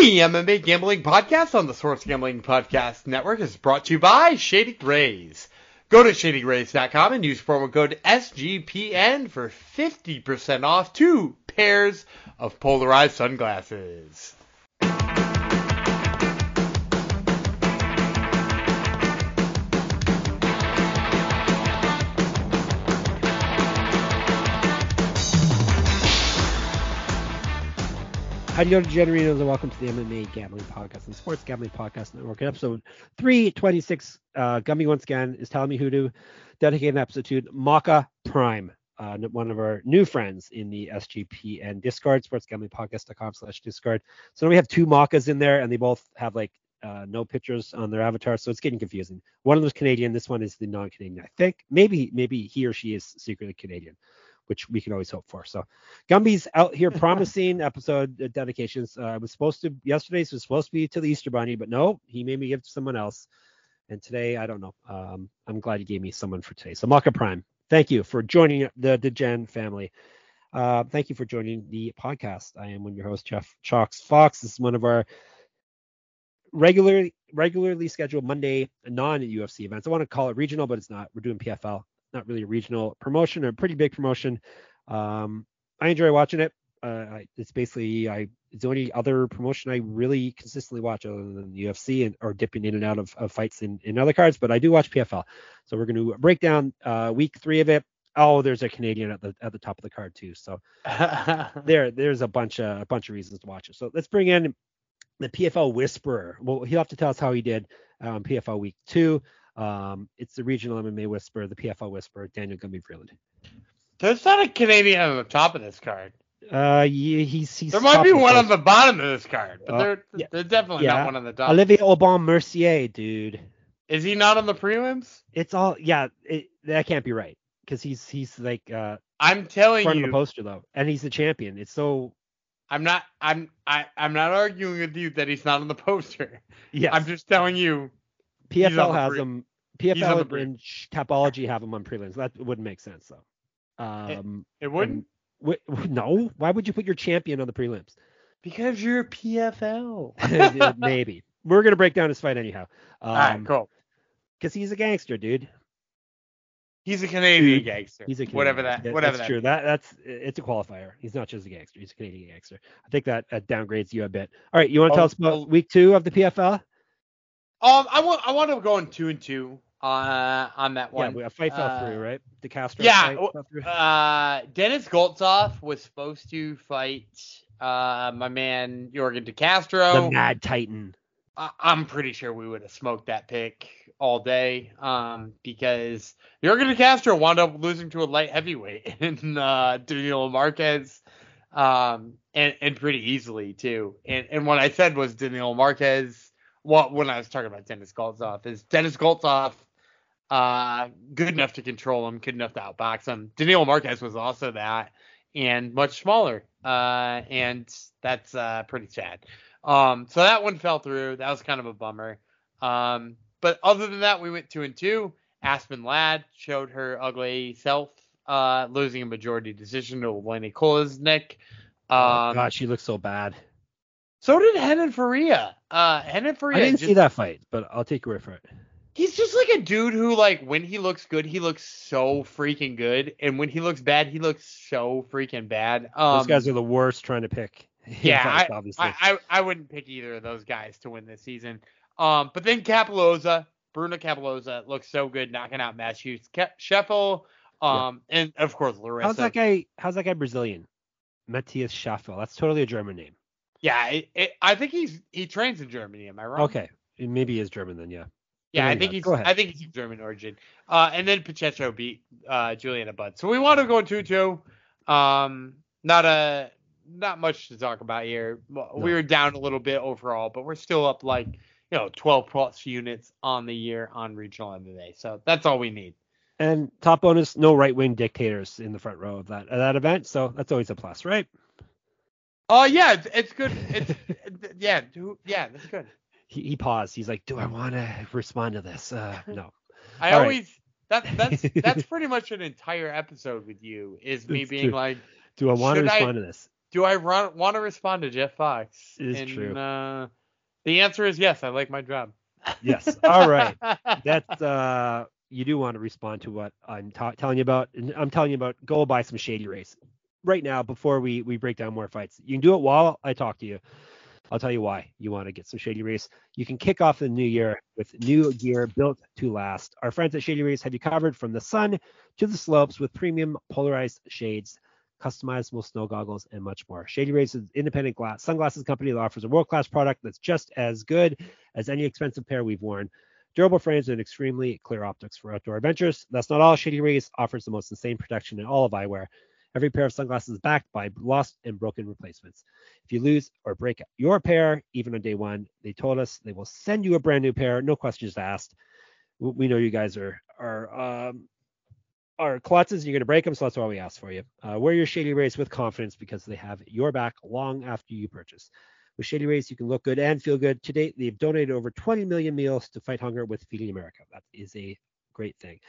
The MMA Gambling Podcast on the Sports Gambling Podcast Network is brought to you by Shady Rays. Go to shadyrays.com and use promo code SGPN for 50% off two pairs of polarized sunglasses. How do you go, Generinos, and welcome to the MMA Gambling Podcast and Sports Gambling Podcast Network. Episode 326. Uh, Gumby once again is telling me who to dedicate an episode to Maka Prime, uh, one of our new friends in the SGP SGPN Discord, sportsgamblingpodcast.com slash Discord. So now we have two Makas in there, and they both have like uh, no pictures on their avatar, so it's getting confusing. One of is Canadian, this one is the non-Canadian. I think maybe maybe he or she is secretly Canadian which we can always hope for. So Gumby's out here promising episode uh, dedications. Uh, I was supposed to yesterday's was supposed to be to the Easter Bunny, but no, he made me give it to someone else. And today, I don't know. Um, I'm glad he gave me someone for today. So Maka Prime, thank you for joining the the Gen family. Uh, thank you for joining the podcast. I am one of your hosts, Jeff Chalkx Fox. This is one of our regularly regularly scheduled Monday non UFC events. I want to call it regional, but it's not. We're doing PFL not really a regional promotion or a pretty big promotion. Um, I enjoy watching it. Uh, I, it's basically I it's the only other promotion I really consistently watch other than the UFC and or dipping in and out of, of fights in, in other cards, but I do watch PFL. So we're going to break down uh, week three of it. Oh, there's a Canadian at the at the top of the card too. So there there's a bunch of a bunch of reasons to watch it. So let's bring in the PFL Whisperer. Well, he'll have to tell us how he did um, PFL week two. Um, it's the regional MMA Whisper, the PFL Whisper, Daniel Gumby Vreeland. There's not a Canadian on the top of this card. Uh, yeah, he's he's. There might be one on the bottom of this card, but uh, they're yeah. they're definitely yeah. not one on the top. Olivier Aubin Mercier, dude. Is he not on the prelims? It's all yeah. It, that can't be right because he's he's like uh. I'm telling front you. Of the poster though, and he's the champion. It's so. I'm not. I'm. I. I'm not arguing with you that he's not on the poster. Yeah. I'm just telling you. PFL has him. PFL and Tapology have them on prelims. That wouldn't make sense though. Um, it, it wouldn't. W- no. Why would you put your champion on the prelims? Because you're PFL. Maybe. We're gonna break down his fight anyhow. Um, All right, cool. Because he's a gangster, dude. He's a Canadian gangster. He's a Canadian whatever that. Whatever that's that true. That that's it's a qualifier. He's not just a gangster. He's a Canadian gangster. I think that, that downgrades you a bit. All right, you want to Oh, tell us about oh. week two of the PFL? Um, I want. I want to go in two and two. Uh, on that one. Yeah, a fight fell Uh, through, right? The Castro yeah, fight w- fell through. Uh, Denis Goltsov was supposed to fight uh my man Yorgan De Castro. the Mad Titan. I- I'm pretty sure we would have smoked that pick all day. Um, because Yorgan De Castro wound up losing to a light heavyweight in uh Danilo Marques. Um, and, and pretty easily too. And and what I said was Danilo Marques. What when I was talking about Denis Goltsov is Denis Goltsov uh, good enough to control him, good enough to outbox him. Danilo Marques was also that, and much smaller, uh, and that's uh, pretty sad. Um, so that one fell through. That was kind of a bummer. Um, but other than that, we went two and two. Aspen Ladd showed her ugly self, uh, losing a majority decision to Olena Kolesnyk. oh, Um, God, she looks so bad. so did Henan Faria. Uh, Henan Faria. I didn't just- see that fight, but I'll take your word for it. He's just like a dude who, like, when he looks good, he looks so freaking good, and when he looks bad, he looks so freaking bad. Um, Those guys are the worst trying to pick. yeah, I, obviously. I, I, I wouldn't pick either of those guys to win this season. Um, but then Cappelozza, Bruno Cappelozza looks so good, knocking out Matheus, Ke- Scheffel, um, and of course Larissa. how's that guy? How's that guy Brazilian? Matthias Schaffel. That's totally a German name. Yeah, it, it, I think he's he trains in Germany. Am I wrong? Okay, maybe he is German then. Yeah. Yeah, I think he's go ahead. I think he's of German origin. Uh, and then Pacheco beat uh, Juliana Budd. So we want to go two two. Um, not a not much to talk about here. We No. were down a little bit overall, but we're still up like you know 12 plus units on the year on regional MMA. So that's all we need. And top bonus, no right wing dictators in the front row of that of that event. So that's always a plus, right? Oh yeah, it's, it's good. It's yeah, yeah, that's good. He, he paused. He's like, "Do I want to respond to this?" Uh, no. I All right. always that that's that's pretty much an entire episode with you is me It's being true. like Do I want to Should I- respond to this? do I run, want to respond to Jeff Fox? It is and, true. Uh, the answer is yes. I like my job. Yes. All right. That's uh, you do want to respond to what I'm ta- telling you about. And I'm telling you about go buy some Shady Rays right now before we we break down more fights. You can do it while I talk to you. I'll tell you why you want to get some Shady Rays. You can kick off the new year with new gear built to last. Our friends at Shady Rays have you covered from the sun to the slopes with premium polarized shades, customizable snow goggles, and much more. Shady Rays is an independent glass sunglasses company that offers a world-class product that's just as good as any expensive pair we've worn. Durable frames and extremely clear optics for outdoor adventures. That's not all. Shady Rays offers the most insane protection in all of eyewear. Every pair of sunglasses is backed by lost and broken replacements. If you lose or break your pair, even on day one, they told us they will send you a brand new pair, no questions asked. We know you guys are are um, are klutzes and you're going to break them, so that's why we asked for you. Uh, wear your Shady Rays with confidence because they have your back long after you purchase. With Shady Rays, you can look good and feel good. To date, they've donated over 20 million meals to fight hunger with Feeding America. That is a great thing.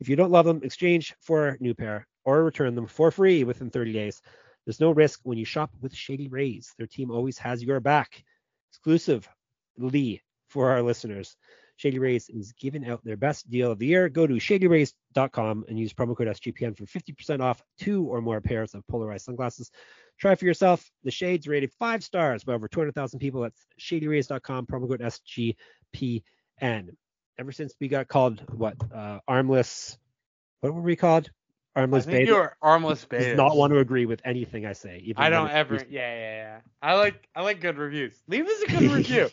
If you don't love them, exchange for a new pair or return them for free within 30 days. There's no risk when you shop with Shady Rays. Their team always has your back. Exclusively for our listeners, Shady Rays is giving out their best deal of the year. Go to shadyrays.com and use promo code SGPN for 50% off two or more pairs of polarized sunglasses. Try for yourself. The shades rated five stars by over 200,000 people. That's shadyrays.com, promo code SGPN. Ever since we got called what uh, armless, what were we called? Armless I think you're armless Does beta. not want to agree with anything I say. Even I don't ever. Yeah, yeah, yeah. I like I like good reviews. Leave us a good review.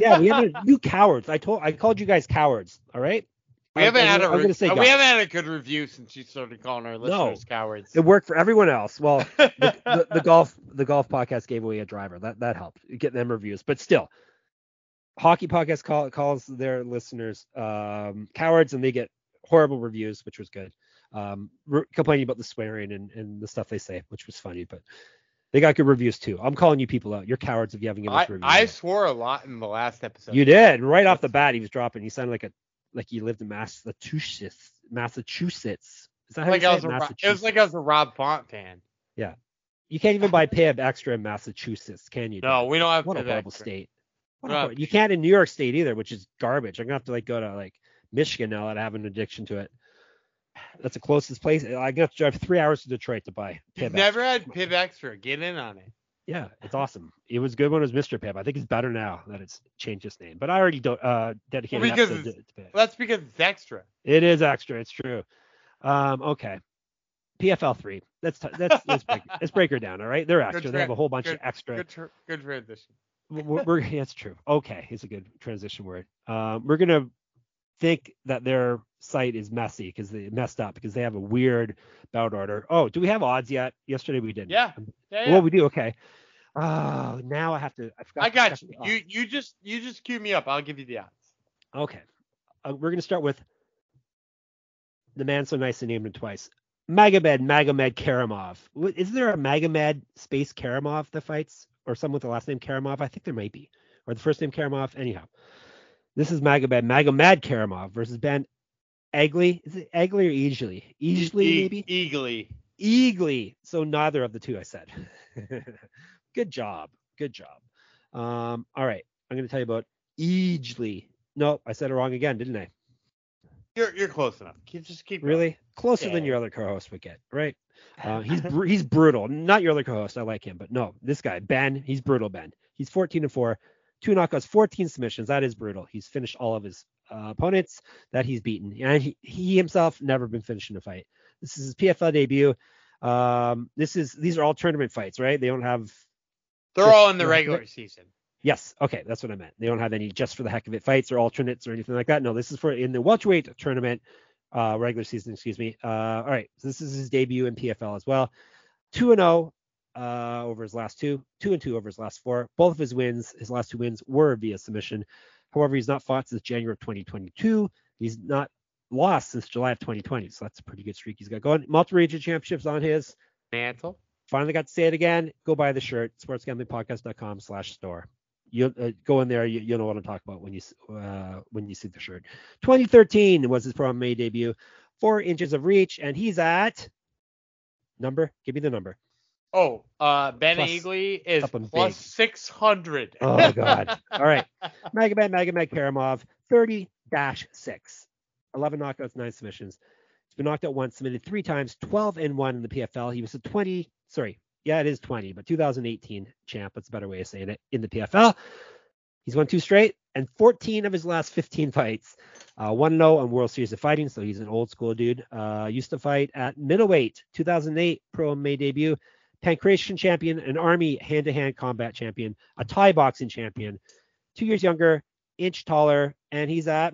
yeah, we haven't. You cowards! I told, I called you guys cowards. All right. We I- haven't I'm had a re- we guys. haven't had a good review since you started calling our listeners cowards. It worked for everyone else. Well, the, the, the golf the golf podcast gave away a driver. That that helped get them reviews. But still, hockey podcast call, calls their listeners um, cowards, and they get horrible reviews, which was good. Um, re- complaining about the swearing and, and the stuff they say, which was funny. But they got good reviews too. I'm calling you people out. You're cowards if you haven't given I, us reviews. I swore a lot in the last episode. You did right off the bat. He was dropping. He sounded like a like he lived in Massachusetts. Massachusetts. Is that how Like you I say was it? a, it was like I was a Rob Font fan. Yeah. You can't even buy Pibb Extra in Massachusetts, can you? No, we don't have What a Pibb horrible Extra. state. What What a up? hor- you can't in New York State either, which is garbage. I'm gonna have to like go to like Michigan now that I have an addiction to it. That's the closest place. Gonna have to drive three hours to Detroit to buy You've Pibb never had Pibb Extra. Get in on it. Yeah, it's awesome. It was good when it was Mr. Pibb. I think it's better now that it's changed its name. But I already don't uh dedicated Well, because to, to Pibb. That's because it's extra. It is extra. It's true. Um, okay. PFL three. Let's t- let's let's break let's break her down. All right, they're extra. Good they have a whole bunch good- of extra. Good, tr- good transition. We're, we're it's true. Okay, it's a good transition word. Um, we're gonna think that their site is messy because they messed up because they have a weird bout order. Oh, do we have odds yet? Yesterday we didn't. Yeah. Yeah, yeah. Well, we do. Okay. Oh, now I have to. I forgot. I got you. You you just you just cue me up. I'll give you the odds. Okay. Uh, we're gonna start with the man so nice to name him twice. Magomed Magomed Karamov. Is there a Magomed space Karamov that fights, or someone with the last name Karamov? I think there might be, or the first name Karamov. Anyhow, this is Magomed Magomed Karamov versus Ben Egley. Is it Egley or Eagley? Eagley E- maybe. Eagly. Eagley. So neither of the two I said. Good job. Good job. Um, all right. I'm going to tell you about Eagley. No, I said it wrong again, didn't I? You're you're close enough. Keep, just keep. going. Closer than your other co-host would get, right? Uh, he's br- he's brutal. Not your other co-host. I like him, but no, this guy Ben. He's brutal. Ben. He's 14 and four, two knockouts, 14 submissions. That is brutal. He's finished all of his uh, opponents that he's beaten, and he, he himself never been finished in a fight. This is his PFL debut. Um, this is these are all tournament fights, right? They don't have. They're Just- all in the yeah, regular season. Yes, okay, that's what I meant. They don't have any just for the heck of it fights or alternates or anything like that. No, this is for in the welterweight tournament, uh, regular season, excuse me. Uh, all right, so this is his debut in PFL as well. Two and zero uh, over his last two, two and two over his last four. Both of his wins, his last two wins, were via submission. However, he's not fought since January of 2022. He's not lost since July of 2020, so that's a pretty good streak he's got going. Multi-region championships on his. Mantle. Finally got to say it again. Go buy the shirt. Sportsgamblingpodcast.com slash store. You uh, go in there. You, you'll know what I'm talking about when you uh, when you see the shirt. 2013 was his pro MMA debut. Four inches of reach, and he's at number. Give me the number. Oh, uh, Ben Plus Eagley is plus big. 600. Oh god. All right. Magomed Magomed Karamov, 30 6. 11 knockouts, 9 submissions. He's been knocked out once, submitted three times, 12 and 1 in the PFL. He was a 20, sorry, yeah, it is 20, but 2018 champ. That's a better way of saying it in the PFL. He's won two straight and 14 of his last 15 fights. Uh, 1 0 on World Series of Fighting, so he's an old school dude. Uh, used to fight at middleweight, 2008 pro MMA debut. Pankration champion, an Army hand to hand combat champion, a Thai boxing champion. Two years younger, inch taller, and he's at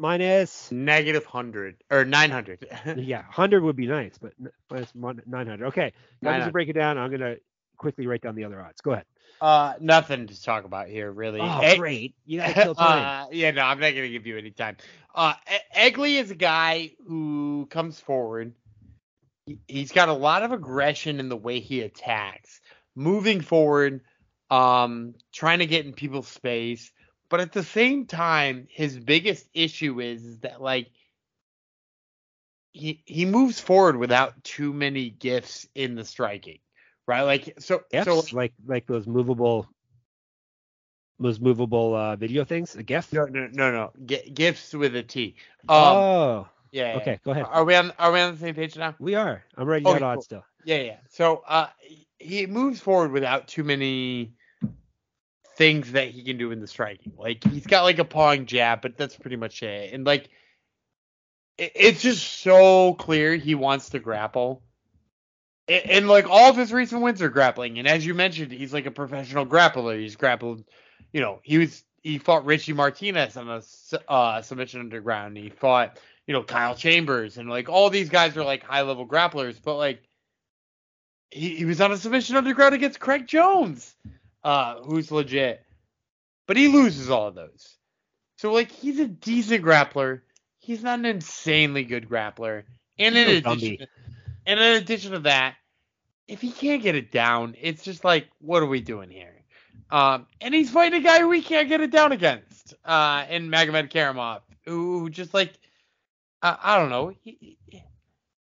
Negative 100 or 900. Yeah, 100 would be nice, but minus one- 900. Okay, now to break it down, I'm going to quickly write down the other odds. Go ahead. uh, nothing to talk about here, really. Oh, Eh, great. You got to kill time. uh, yeah, no, I'm not gonna give you any time. Uh, Egley is a guy who comes forward. He- He's got a lot of aggression in the way he attacks, moving forward, um, trying to get in people's space. But at the same time, his biggest issue is, is that like he he moves forward without too many gifts in the striking, right? Like so, Gifs, so like like those movable, those movable uh, video things. A GIF. no, no, no, no, G- gifts with a T. Um, oh, Yeah. yeah, okay. Go ahead. Are we on Are we on the same page now? We are. I'm ready Okay, cool. still. Yeah, yeah. So uh, he moves forward without too many things that he can do in the striking. Like he's got like a pawing jab, but that's pretty much it. And like it, it's just so clear he wants to grapple. And, and like all of his recent wins are grappling. And as you mentioned, he's like a professional grappler. He's grappled. You know, he was he fought Richie Martinez on a uh, submission underground. He fought you know Kyle Chambers and like all these guys are like high level grapplers, but like he, he was on a submission underground against Craig Jones, uh, who's legit, but he loses all of those. So like he's a decent grappler. He's not an insanely good grappler. And in addition. And in addition to that, if he can't get it down, it's just like, what are we doing here? Um, and he's fighting a guy we can't get it down against, uh, in Magomed Karamov, who just like, I, I don't know. He, he-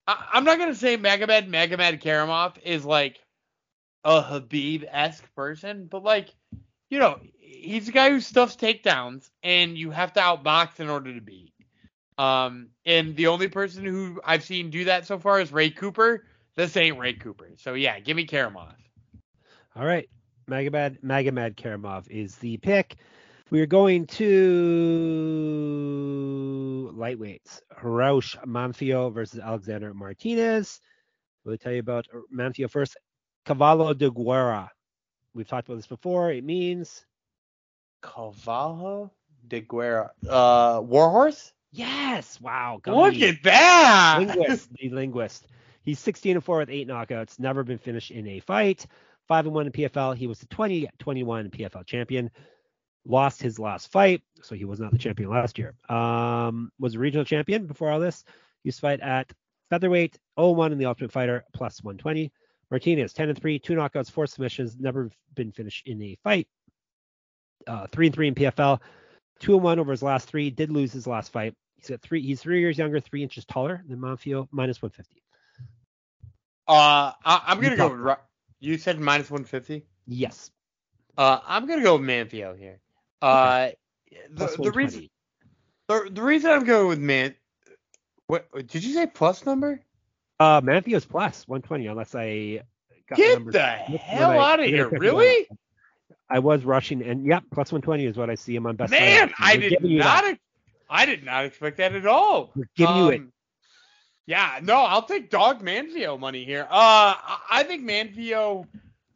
I, I'm not gonna say Magomed Magomed Karamov is like a Khabib esque person, but like, you know, he's a guy who stuffs takedowns, and you have to outbox in order to beat. Um, and the only person who I've seen do that so far is Ray Cooper. This ain't Ray Cooper. So yeah, give me Karamov. All right. Magomed Magomed Karamov is the pick. We are going to lightweights. Raush Manfio versus Alexander Martinez. We'll tell you about Manfio first. Cavalo de Guerra. We've talked about this before. It means Cavalo de Guerra. Uh, Warhorse? Yes. Wow. Look at that. linguist, the linguist. He's 16 and 4 with eight knockouts, never been finished in a fight. 5 and 1 in PFL. He was the 20 21 PFL champion. Lost his last fight, so he was not the champion last year. Um, was a regional champion before all this. Used to fight at featherweight, 0-1 in the Ultimate Fighter, plus 120. Martinez, 10 and 3, two knockouts, four submissions, never been finished in a fight. Uh, 3 and 3 in PFL, 2 and 1 over his last three. Did lose his last fight. He's got three. He's three years younger, three inches taller than Manfio, minus 150. Uh, I, I'm gonna go. Ru- you said minus 150. Yes. Uh, I'm gonna go with Manfio here. Uh, the, the reason the, the reason I'm going with Man. What did you say? Plus number? Uh, Manfio's plus 120, unless I got Get numbers. the hell I- out of here! Really? I was rushing, and yep, plus 120 is what I see him on best. Man, I did not. I did not expect that at all. We're giving you it. Um, Yeah, no, I'll take Dog Manfio money here. Uh, I- think Manfio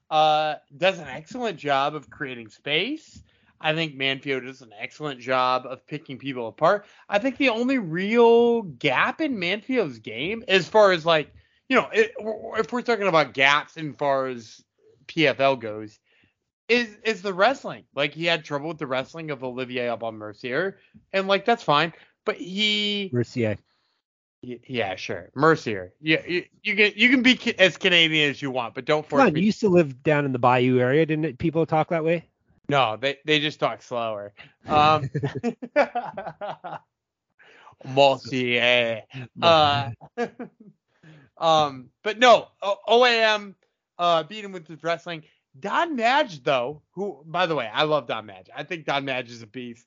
uh does an excellent job of creating space. I think Manfio does an excellent job of picking people apart. I think the only real gap in Manfio's game, as far as like, you know, it, if we're talking about gaps in far as PFL goes, is is the wrestling. Like he had trouble with the wrestling of Olivier Aubin Mercier, and like that's fine. But he Mercier. Y- Yeah, sure. Mercier. Yeah, you, you can you can be ca- as Canadian as you want, but don't Come on, me. you used to live down in the Bayou area, didn't it? People talk that way. No, they they just talk slower. Um, Mercier. Uh, um, but no, o- OAM. uh, beat him with his wrestling. Don Madge, though, who, by the way, I love Don Madge. I think Don Madge is a beast.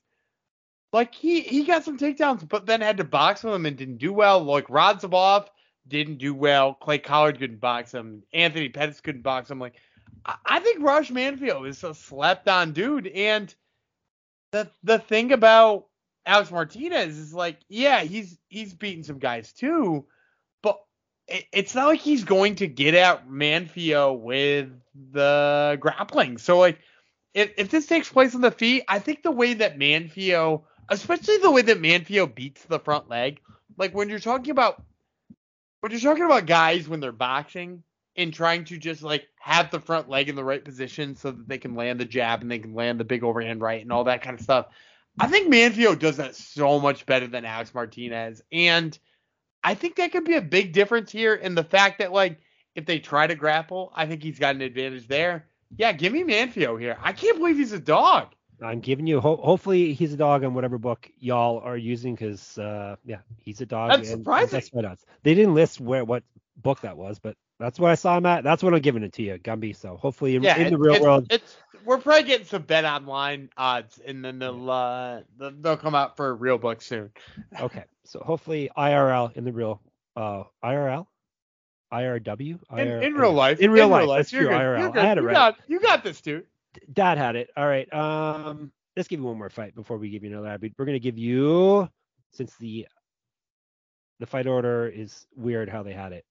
Like he he got some takedowns, but then had to box with him and didn't do well. Like Radzhabov didn't do well. Clay Collard couldn't box him. Anthony Pettis couldn't box him. Like I, I think Raush Manfio is a slept on dude. And the the thing about Alex Martinez is like, yeah, he's he's beaten some guys too, it, it's not like he's going to get at Manfio with the grappling. So like, if if this takes place on the feet, I think the way that Manfio, especially the way that Manfio beats the front leg, like when you're talking about when you're talking about guys when they're boxing and trying to just like have the front leg in the right position so that they can land the jab and they can land the big overhand right and all that kind of stuff. I think Manfio does that so much better than Alex Martinez. And I think that could be a big difference here in the fact that, like, if they try to grapple, I think he's got an advantage there. Yeah, give me Manfio here. I can't believe he's a dog. I'm giving you. Ho- hopefully, he's a dog on whatever book y'all are using, because uh, yeah, he's a dog. That's surprising. That's odds. They didn't list where what book that was, but that's what I saw him at. That's what I'm giving it to you, Gumby. So hopefully, in, Yeah, in the real it's- world, it's we're probably getting some bet online odds, and then they'll uh they'll, come out for a real book soon. okay. So hopefully, IRL in the real uh IRL, IRW, In, IR, in real life, in real life. That's you're true. good, IRL. good. I had it you right. Got, you got this, dude. Dad had it. All right. Um, let's give you one more fight before we give you another. We're gonna give you since the the fight order is weird how they had it.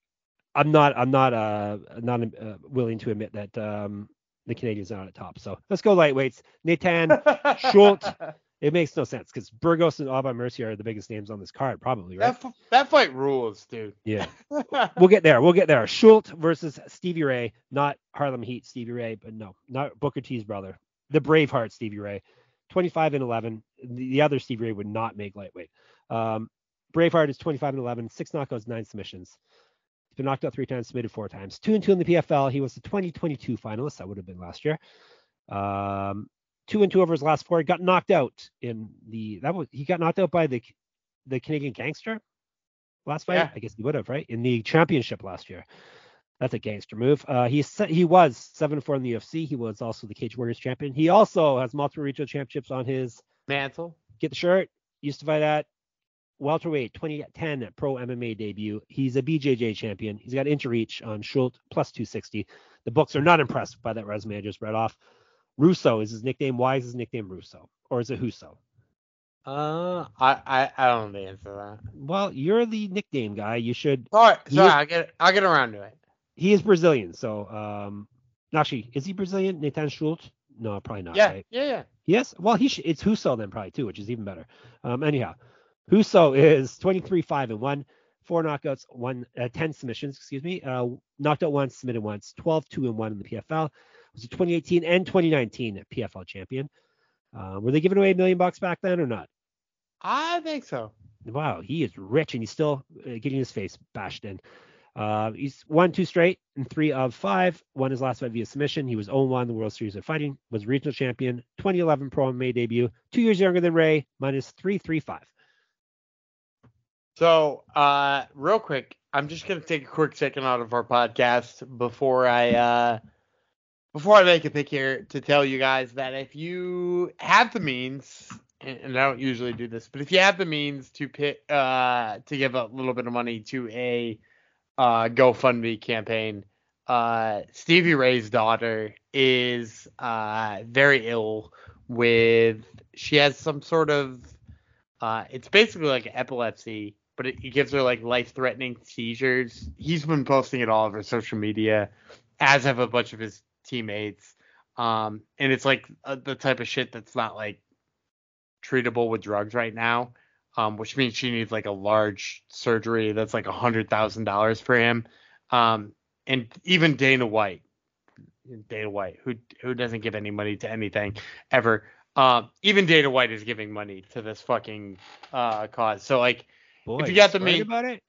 I'm not. I'm not. Uh, not uh, willing to admit that um the Canadians are not at top. So let's go lightweights. Nathan. Schultz. It makes no sense because Burgos and Aubin Mercier are the biggest names on this card, probably, right? that that fight rules, dude. Yeah. We'll get there. We'll get there. Schultz versus Stevie Ray, not Harlem Heat Stevie Ray, but no, not Booker T's brother, the Braveheart Stevie Ray. 25 and 11. The, the other Stevie Ray would not make lightweight. Um, Braveheart is 25 and 11, six knockouts, nine submissions. He's been knocked out three times, submitted four times. Two and two in the PFL. He was the 2022 finalist. That would have been last year. Um, two and two over his last four. He got knocked out in the that was he got knocked out by the the Canadian gangster last fight. Yeah. I guess he would have right in the championship last year. That's a gangster move. Uh, he he was seven four in the UFC. He was also the Cage Warriors champion. He also has multiple regional championships on his Mantle. get the shirt. Used to fight at welterweight 2010 pro MMA debut. He's a BJJ champion. He's got inch reach on Schultz plus 260. The books are not impressed by that resume I just read off. Russo is his nickname. Why is his nickname Russo? Or is it Huso? Uh, I, I I don't know the answer to that. Well, you're the nickname guy. You should. All right, sorry, is- I'll get I'll get around to it. He is Brazilian. So, um, actually, is he Brazilian? Nathan Schultz? No, probably not. Yeah, right? yeah, yeah. Yes. Well, he sh- it's Huso then probably too, which is even better. Um, anyhow, Huso is 23 5 and 1, four knockouts, one uh, 10 submissions, excuse me. Uh, knocked out once, submitted once, 12 2 and 1 in the PFL. Was a 2018 and 2019 PFL champion. Uh, were they giving away a million bucks back then or not? I think so. Wow, he is rich and he's still uh, getting his face bashed in. Uh, he's won two straight and three of five. Won his last fight via submission. He was 0-1 in the World Series of Fighting. Was regional champion. 2011 Pro MMA debut. Two years younger than Ray. Minus 335. So, uh, real quick, I'm just gonna take a quick second out of our podcast before I uh before I make a pick here to tell you guys that if you have the means, and, I don't usually do this, but if you have the means to pick uh to give a little bit of money to a uh GoFundMe campaign, uh Stevie Ray's daughter is uh very ill with she has some sort of uh it's basically like epilepsy but it, gives her like life-threatening seizures. He's been posting it all over social media, as have a bunch of his teammates. Um, and it's like uh, the type of shit that's not like treatable with drugs right now. Um, which means she needs like a large surgery that's like a hundred thousand dollars for him. Um, and even Dana White, Dana White, who who doesn't give any money to anything ever. Um, even Dana White is giving money to this fucking uh cause. So like, Boy, If you got the mean- about it,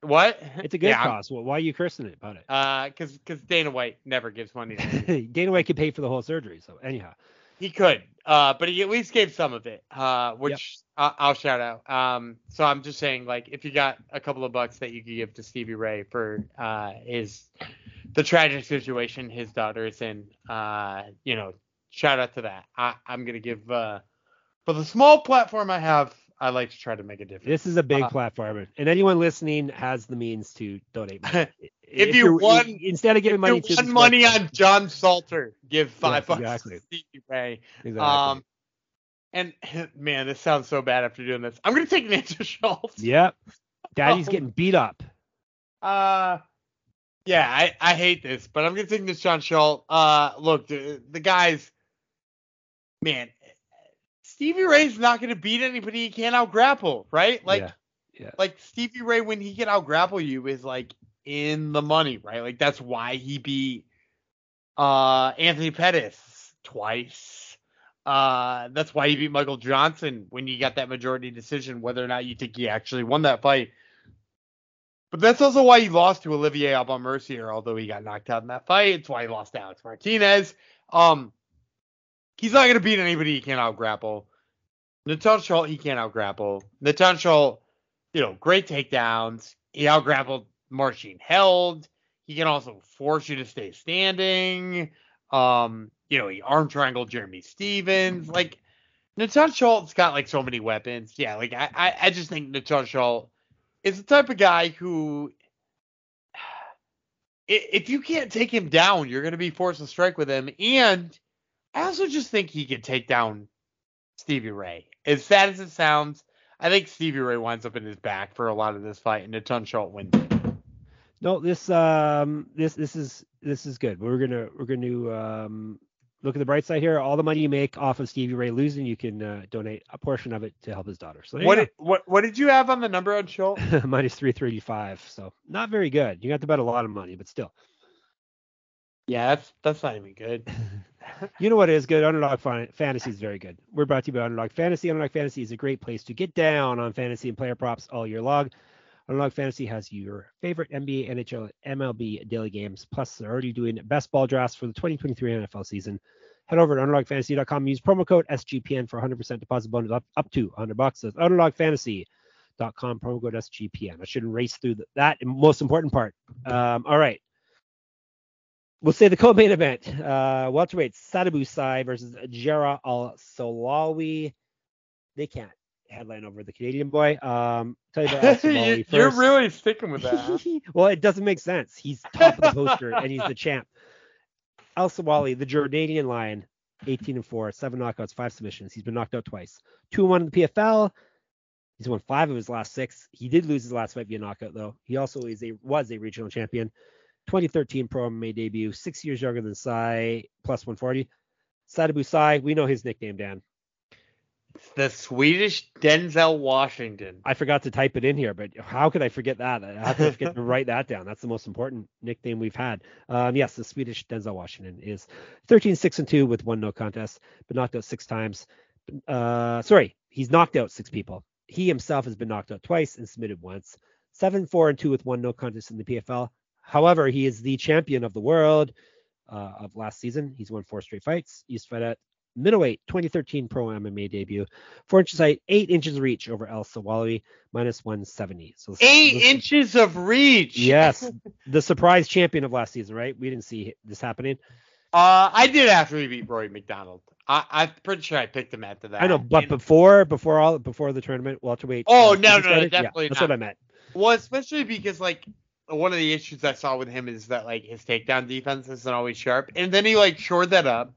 what? it's a good yeah, cause. Well, why are you cursing it about it? Uh, cause, cause Dana White never gives money. Dana White could pay for the whole surgery. So anyhow, he could, uh, but he at least gave some of it, uh, which I- I'll shout out. Um, so I'm just saying, like, if you got a couple of bucks that you could give to Stevie Ray for uh, his the tragic situation his daughter's in, uh, you know, shout out to that. I, I'm gonna give uh, for the small platform I have, I like to try to make a difference. This is a big Uh, platform, and anyone listening has the means to donate. money. If you won- instead of giving money If to won money on John Salter, give five bucks exactly. to Stevie Ray. exactly. Um, and man, this sounds so bad after doing this. I'm gonna take Ninja Schultz. yep, Daddy's Oh. getting beat up. Uh, yeah, I, I hate this, but I'm gonna take this John Schultz. Uh, look, the, the guys, man, Stevie Ray's not gonna beat anybody he can't out grapple, right? Like, yeah, yeah. like Stevie Ray when he can out grapple you is like in the money, right? Like that's why he beat uh Anthony Pettis twice. Uh that's why he beat Michael Johnson when you got that majority decision, whether or not you think he actually won that fight. But that's also why he lost to Olivier Aubin Mercier, although he got knocked out in that fight. It's why he lost to Alex Martinez. Um he's not gonna beat anybody he can't out grapple. Natan Schultz, he can't out grapple. Natan Schultz, you know, great takedowns. He out grappled Marcin Held. He can also force you to stay standing. Um, you know, he arm triangled Jeremy Stephens. Like Natan Schultz got like so many weapons. Yeah, like I, I, I just think Natan Schultz is the type of guy who if you can't take him down, you're gonna be forced to strike with him. And I also just think he could take down Stevie Ray. As sad as it sounds, I think Stevie Ray winds up in his back for a lot of this fight, and Natan Schultz wins. No, this um this this is this is good. We're gonna we're gonna um look at the bright side here. All the money you make off of Stevie Ray losing, you can uh, donate a portion of it to help his daughter. So What did, what what did you have on the number on Schultz? minus three thirty five. So not very good. You got to bet a lot of money, but still. Yeah, that's that's not even good. You know what is good? Underdog fan- Fantasy is very good. We're brought to you by Underdog Fantasy. Underdog Fantasy is a great place to get down on fantasy and player props all year long. Underdog Fantasy has your favorite NBA, NHL, MLB daily games. Plus, they're already doing best ball drafts for the 2023 NFL season. Head over to underdogfantasy.com. Use promo code SGPN for 100% deposit bonus up, up to 100 bucks. That's underdogfantasy.com. Promo code SGPN. I shouldn't race through the, that most important part. Um, all right. We'll say the co-main event. Uh, welterweight Sadibou Sy versus Jarrah Al Silawi. They can't headline over the Canadian boy. Um, tell you about Al Silawi You-. You're really sticking with that. well, it doesn't make sense. He's top of the poster and he's the champ. Al Sawali, the Jordanian lion, 18 and 4, seven knockouts, five submissions. He's been knocked out twice. 2 and 1 in the PFL. He's won five of his last six. He did lose his last fight via knockout, though. He also is a was a regional champion. 2013 Pro MMA debut, six years younger than Sy, plus 140. Sadibou Sy, we know his nickname, Dan. the Swedish Denzel Washington. I forgot to type it in here, but how could I forget that? I have to forget to write that down? That's the most important nickname we've had. Um, yes, the Swedish Denzel Washington is 13 6 and 2 with one no contest, but knocked out six times. Uh, sorry, he's knocked out six people. He himself has been knocked out twice and submitted once. 7 4 and 2 with one no contest in the PFL. However, he is the champion of the world uh, of last season. He's won four straight fights. He's fought at middleweight 2013 pro MMA debut. Four inches height, eight inches of reach over El Sawali, minus 170. So Eight this- inches of reach. Yes, the surprise champion of last season, right? We didn't see this happening. Uh, I did after he beat Rory MacDonald. I, I'm pretty sure I picked him after that. I know, but And- before before all before the tournament, welterweight. Oh, uh, no, no, no, definitely Yeah, that's what I meant. Well, especially because like one of the issues I saw with him is that like his takedown defense isn't always sharp, and then he like shored that up,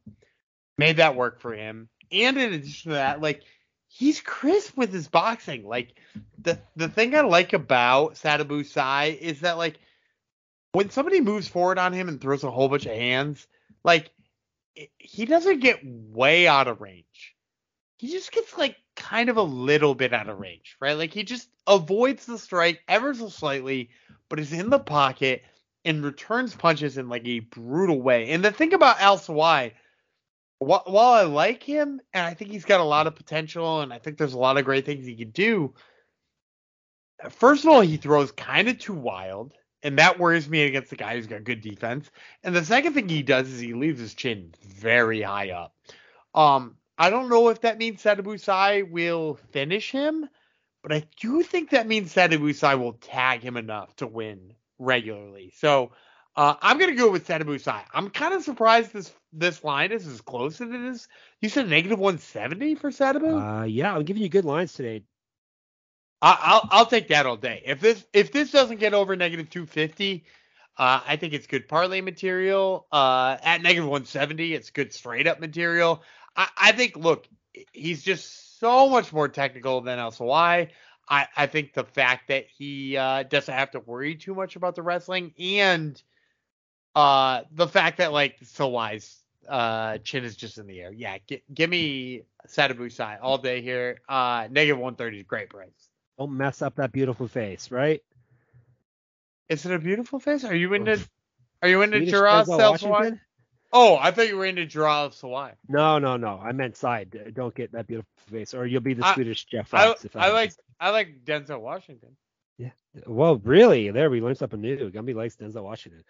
made that work for him, and in addition to that, like he's crisp with his boxing. Like the the thing I like about Sadibou Sy is that like when somebody moves forward on him and throws a whole bunch of hands, like i- he doesn't get way out of range. He just gets like kind of a little bit out of range, right? Like he just avoids the strike ever so slightly, but is in the pocket and returns punches in like a brutal way. And the thing about Al Sawai, wh- while I like him and I think he's got a lot of potential and I think there's a lot of great things he could do, first of all, he throws kind of too wild. And that worries me against the guy who's got good defense. And the second thing he does is he leaves his chin very high up. Um, I don't know if that means Sadibou Sy will finish him, but I do think that means Sadibou Sy will tag him enough to win regularly. So uh, I'm gonna go with Sadibou Sy. I'm kind of surprised this this line is as close as it is. You said negative 170 for Sadibou? Uh, yeah, I'm giving you good lines today. I, I'll I'll take that all day. If this if this doesn't get over negative 250, uh, I think it's good parlay material. Uh, at negative 170, it's good straight up material. I, I think look, he's just so much more technical than El. I, I think the fact that he uh, doesn't have to worry too much about the wrestling and uh, the fact that like Sawai's uh, chin is just in the air. Yeah, g- give me Sadibou Sy all day here. Uh, negative 130 is great price. Don't mess up that beautiful face, right? Is it a beautiful face? Are you into? Are you into Swedish Gerard Washington? Oh, I thought you were into Gerard Sawai. No, no, no. I meant side. Don't get that beautiful face, or you'll be the I- Swedish Jeff I, Fox. if I like. I like Denzel Washington. Yeah. Well, really? There, we learned something new. Gumby likes Denzel Washington.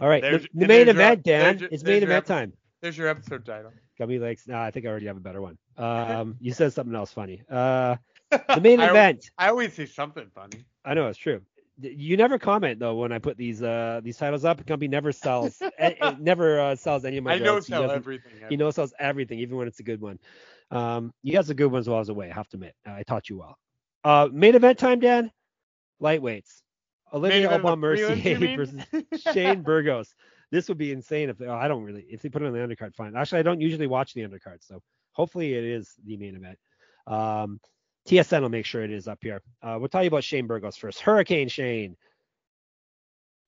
All right, the, the main event, Dan. there's It's main event time. There's your episode title. Gumby likes. Nah, I think I already have a better one. Um, you said something else funny. Uh, the main I- event. I always say something funny. I know it's true. D- You never comment though when I put these uh these titles up. Gumby never sells. eh, eh, never uh, sells any of my I know jokes. He sell doesn't- everything. He knows sells everything, even when it's a good one. Um, you got some good ones while I was away. I have to admit, Uh, I taught you well. Uh, main event time, Dan. Lightweights. Olivia event Aubin of the prelims, you Mercier versus Shane Burgos. This would be insane if oh, I don't really if they put it on the undercard. Fine. Actually, I don't usually watch the undercard, so hopefully it is the main event. Um, TSN will make sure it is up here. Uh, we'll tell you about Shane Burgos first. Hurricane Shane.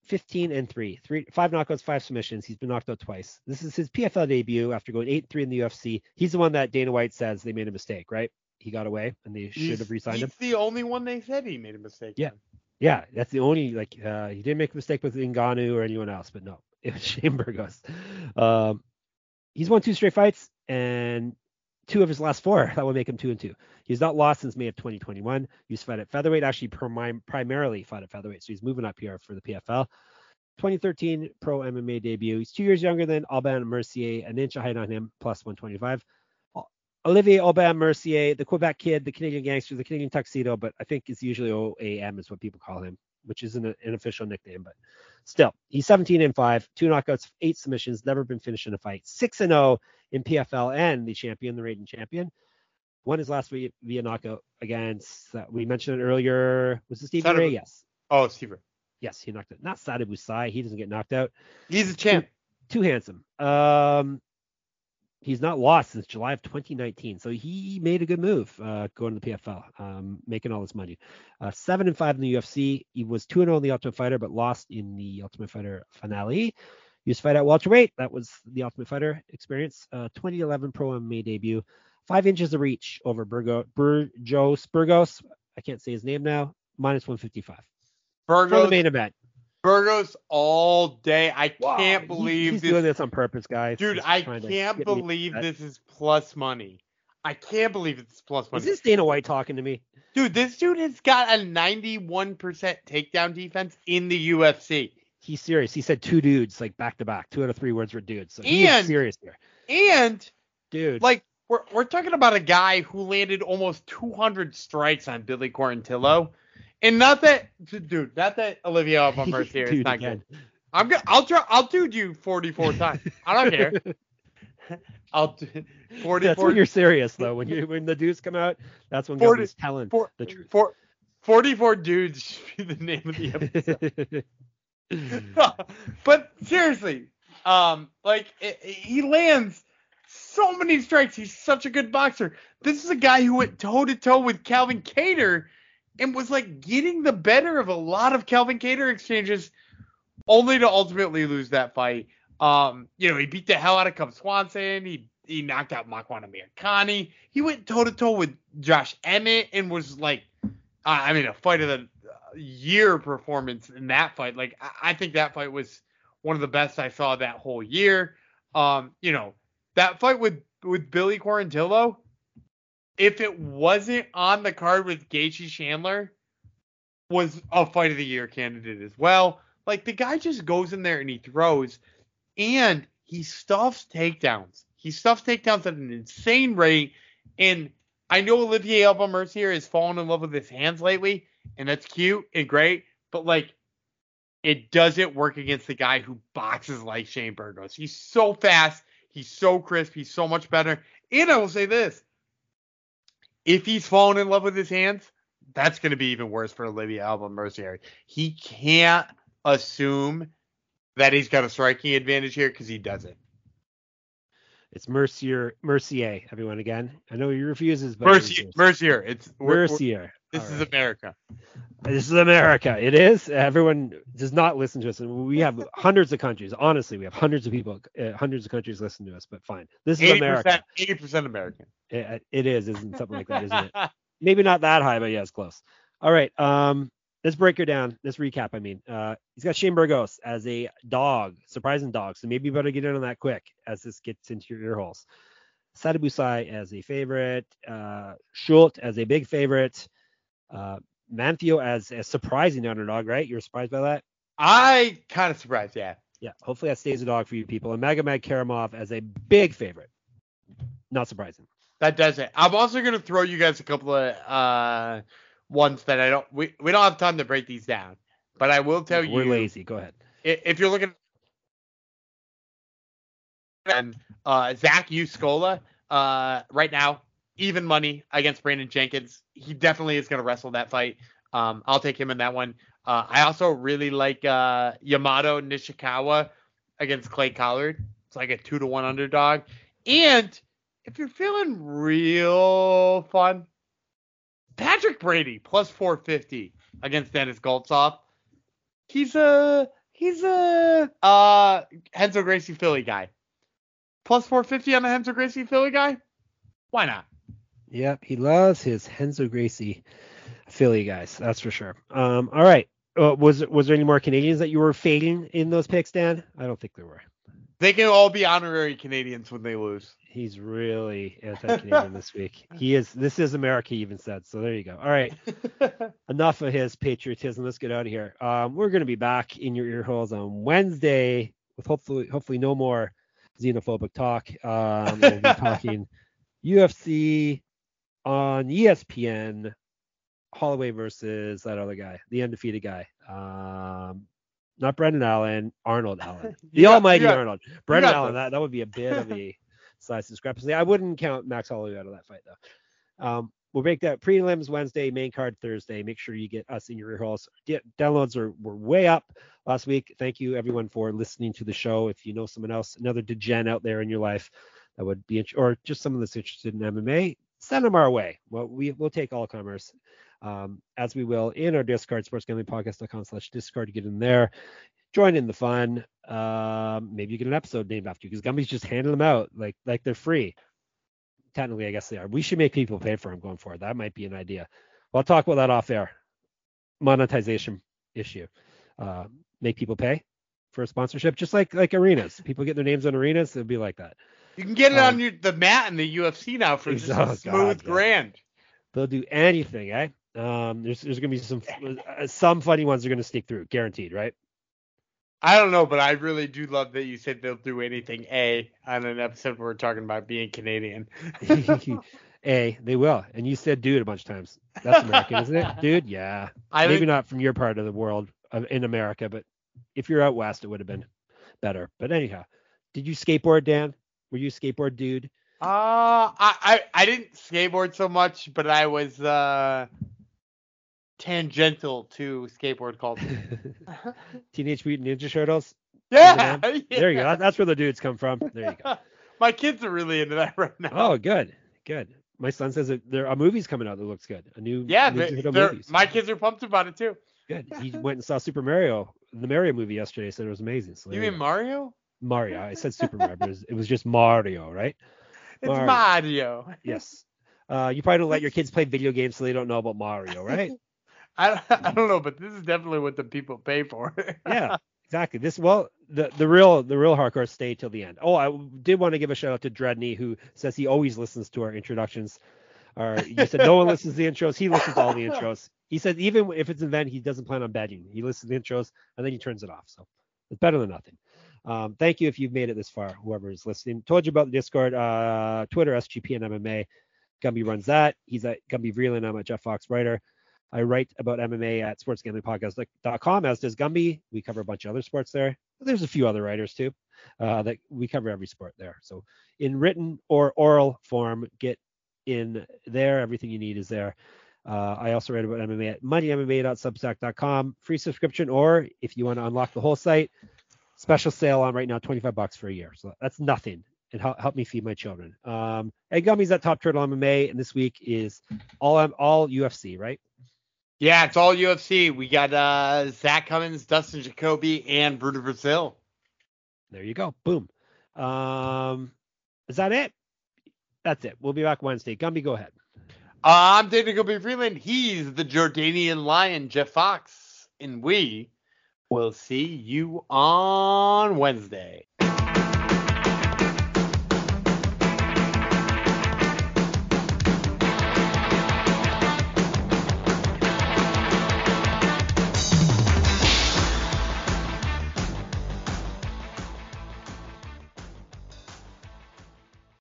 15 and three, three, five knockouts, five submissions. He's been knocked out twice. This is his PFL debut after going 8 and 3 in the UFC. He's the one that Dana White says they made a mistake, right? He got away and they should have re-signed him. He's the only one they said he made a mistake. Yeah. on. Yeah, that's the only like uh he didn't make a mistake with Ngannou or anyone else, but no, it was Shane Burgos. Um he's won two straight fights and two of his last four. That would make him two and two. He's not lost since May of 2021. He's fought at featherweight, actually prim- primarily fought at featherweight, so he's moving up here for the PFL. 2013 pro MMA debut. He's two years younger than Aubin Mercier, an inch of height on him, plus 125. O- Olivier Aubin Mercier, the Quebec kid, the Canadian gangster, the Canadian tuxedo, but I think it's usually OAM is what people call him, which isn't an official nickname, but still, he's 17 and 5, two knockouts, eight submissions, never been finished in a fight, 6 and 0 in PFL and the champion, the reigning champion. Won his last via, via knockout against, uh, we mentioned it earlier, was it Stevie Son Ray? Yes. Oh, Steve. Yes, he knocked out. Not Sadibou Sy. He doesn't get knocked out He's a champ. too handsome. Um, he's not lost since July of 2019, so he made a good move uh, going to the PFL, um, making all this money. Uh, seven and five in the UFC. He was two and zero in the Ultimate Fighter, but lost in the Ultimate Fighter finale. He used to fight at welterweight. That was the Ultimate Fighter experience. Uh, 2011 Pro MMA debut. Five inches of reach over Burgo, Burgos. Burgos. I can't say his name now. Minus 155 Burgos. for the main event. Burgos all day. I Wow, can't he- believe he's this. doing this on purpose, guys. Dude, He's I can't believe this is plus money. I can't believe it's plus money. Is this Dana White talking to me? Dude, this dude has got a 91% takedown defense in the UFC. He's serious. He said two dudes like back to back. Two out of three words were dudes. So he And- serious here, And dude. like we're we're talking about a guy who landed almost 200 strikes on Billy Quarantillo. And not that dude, not that Olivia Aubin Mercier is Dude, not again. good. I'm gonna I'll try I'll dude you 44 times. I don't care. I'll do 44. That's 44 when you're serious though. When you when the dudes come out, that's when 40 Gumby's telling four, the truth. four, 44 dudes should be the name of the episode. but seriously, um, like i i- he lands so many strikes. He's such a good boxer. This is a guy who went toe to toe with Calvin Kattar and was like getting the better of a lot of Calvin Kattar exchanges, only to ultimately lose that fight. Um, you know, he beat the hell out of Cub Swanson. He he knocked out Makwan Amirkhani. He went toe to toe with Josh Emmett and was like, I mean, a fight of the year performance in that fight. Like, I, I think that fight was one of the best I saw that whole year. Um, you know, that fight with with Billy Quarantillo, if it wasn't on the card with Gaethje Chandler, was a fight of the year candidate as well. Like the guy just goes in there and he throws, and he stuffs takedowns. He stuffs takedowns at an insane rate. And I know Olivier Aubin Mercier has fallen in love with his hands lately, and that's cute and great. But like, it doesn't work against the guy who boxes like Shane Burgos. He's so fast. He's so crisp. He's so much better. And I will say this: if he's fallen in love with his hands, that's going to be even worse for Olivier Aubin-Mercier. He can't assume that he's got a striking advantage here because he doesn't. It's Mercier, Mercier, everyone again. I know he refuses, but Mercier, Mercier. It's we're- we're- Mercier. This All is right. America. This is America. It is. Everyone does not listen to us, and we have hundreds of countries. Honestly, we have hundreds of people, uh, hundreds of countries listen to us. But fine, this is America. eighty percent American. It, it is, isn't something like that, isn't it? Maybe not that high, but yeah, it's close. All right. Um, let's break her down. Let's recap. I mean, uh, he's got Shane Burgos as a dog, surprising dog. So maybe you better get in on that quick as this gets into your ear holes. Sadibou Sy as a favorite, uh, Schulte as a big favorite, uh, Manfio as a surprising underdog, right? You're surprised by that? I kind of surprised. Yeah. Yeah. Hopefully that stays a dog for you people. And Magomed Karamov as a big favorite. Not surprising. That does it. I'm also gonna throw you guys a couple of uh ones that I don't. We we don't have time to break these down, but I will tell you We're you lazy. Go ahead. if you're looking and uh Zach Juusola uh right now even money against Brandon Jenkins. He definitely is gonna wrestle that fight. Um, I'll take him in that one. Uh, I also really like uh Yamato Nishikawa against Clay Collard. It's like a two to one underdog. And if you're feeling real fun, Patrick Brady plus 450 against Denis Goltsov. He's a he's a uh Renzo Gracie Philly guy. Plus 450 on the Renzo Gracie Philly guy. Why not? Yep, he loves his Renzo Gracie Philly guys. That's for sure. Um, all right. Uh, was was there any more Canadians that you were fading in those picks, Dan? I don't think there were. They can all be honorary Canadians when they lose. He's really anti-Canadian this week. He is. This is America, he even said. So there you go. All right. Enough of his patriotism. Let's get out of here. Um, we're going to be back in your ear holes on Wednesday with hopefully hopefully no more xenophobic talk. Um, we'll be talking UFC on ESPN. Holloway versus that other guy, the undefeated guy. Um, not Brendan Allen, Arnold Allen, the got- almighty got- Arnold. Brendan Allen, that, that would be a bit of a size discrepancy. I wouldn't count Max Holloway out of that fight though. Um, we'll make that prelims Wednesday, main card Thursday. Make sure you get us in your ear holes. D- downloads are were way up last week. Thank you everyone for listening to the show. If you know someone else, another degen out there in your life that would be, int- or just someone that's interested in MMA, send them our way. Well, we will take all comers. Um, as we will in our Discord, sportsgamblingpodcast.com slash Discord. Get in there, join in the fun. Um, maybe you get an episode named after you because Gumby's just handing them out like like they're free. Technically, I guess they are. We should make people pay for them going forward. That might be an idea. Well, I'll talk about that off air. Monetization issue. Uh, make people pay for a sponsorship, just like like arenas. People get their names on arenas. It'll be like that. You can get it Um, on your, the mat in the UFC now for just Oh, a God, smooth yeah. grand. They'll do anything, eh? Um, there's there's gonna be some uh, some funny ones are gonna sneak through, guaranteed, right? I don't know, but I really do love that you said they'll do anything A on an episode where we're talking about being Canadian. A, they will. And you said dude a bunch of times. That's American, isn't it? Dude, yeah. I Maybe think, not from your part of the world uh, in America, but if you're out west, it would have been better. But anyhow, did you skateboard, Dan? Were you a skateboard dude? uh, I, I I didn't skateboard so much, but I was uh tangential to skateboard culture. Teenage Mutant Ninja Turtles. yeah, There you go. That's where the dudes come from. There you go. My kids are really into that right now. Oh, good, good. My son says that there a movie's coming out that looks good. A new yeah, Ninja Turtle movie. my kids are pumped about it too. Good. He went and saw Super Mario, the Mario movie yesterday. Said it was amazing. So You mean go. Mario? Mario? I said Super Mario, but it was, just Mario, right? It's Mario. Mario. Yes. Uh, you probably don't let your kids play video games so they don't know about Mario, right? I, I don't know, but this is definitely what the people pay for. yeah, exactly. This well, the the real the real hardcore stay till the end. Oh, I did want to give a shout out to Dredney who says he always listens to our introductions. Or you said no one listens to the intros. He listens to all the intros. He said even if it's an event, he doesn't plan on betting. He listens to the intros and then he turns it off. So it's better than nothing. Um, thank you if you've made it this far, whoever is listening. Told you about the Discord, uh, Twitter, SGPN MMA. Gumby runs that. He's at Gumby Vreeland. I'm at Jeff Fox Writer. I write about MMA at sportsgamblingpodcast.com, as does Gumby. We cover a bunch of other sports there. There's a few other writers too uh, that we cover every sport there. So in written or oral form, get in there. Everything you need is there. Uh, I also write about MMA at moneymma.substack.com. Free subscription, or if you want to unlock the whole site, special sale on right now, 25 bucks for a year. So that's nothing. It help, help me feed my children. Um, and Gumby's at Top Turtle MMA, and this week is all all UFC, right? Yeah, it's all UFC. We got uh, Zach Cummins, Dustin Jacoby, and Bruno Brazil. There you go. Boom. Um, is that it? That's it. We'll be back Wednesday. Gumby, go ahead. I'm David Gumby Vreeland. He's the Jordanian Lion, Jeff Fox, and we will see you on Wednesday.